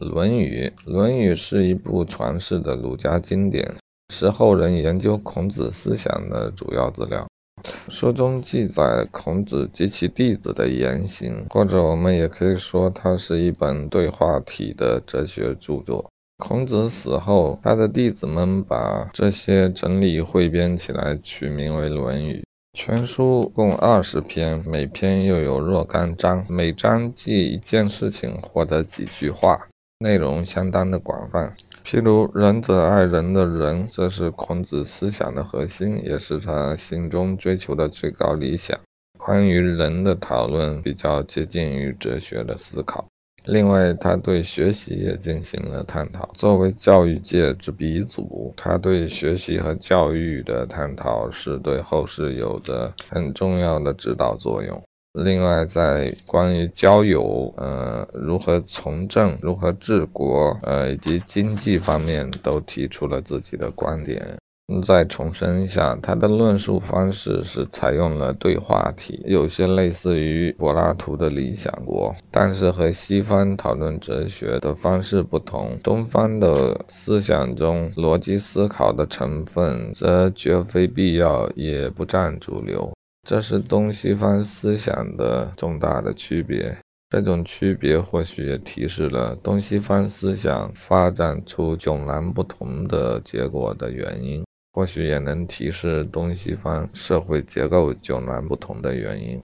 《论语》，《论语》是一部传世的儒家经典，是后人研究孔子思想的主要资料。书中记载孔子及其弟子的言行，或者我们也可以说，它是一本对话体的哲学著作。孔子死后，他的弟子们把这些整理汇编起来，取名为《论语》。全书共二十篇，每篇又有若干章，每章记一件事情或者几句话。内容相当的广泛，譬如“仁者爱人”的仁，这是孔子思想的核心，也是他心中追求的最高理想。关于人的讨论比较接近于哲学的思考。另外，他对学习也进行了探讨。作为教育界之鼻祖，他对学习和教育的探讨是对后世有着很重要的指导作用。另外，在关于交友、呃如何从政、如何治国、呃以及经济方面，都提出了自己的观点。再重申一下，他的论述方式是采用了对话体，有些类似于柏拉图的《理想国》，但是和西方讨论哲学的方式不同。东方的思想中，逻辑思考的成分则绝非必要，也不占主流。这是东西方思想的重大的区别，这种区别或许也提示了东西方思想发展出迥然不同的结果的原因，或许也能提示东西方社会结构迥然不同的原因。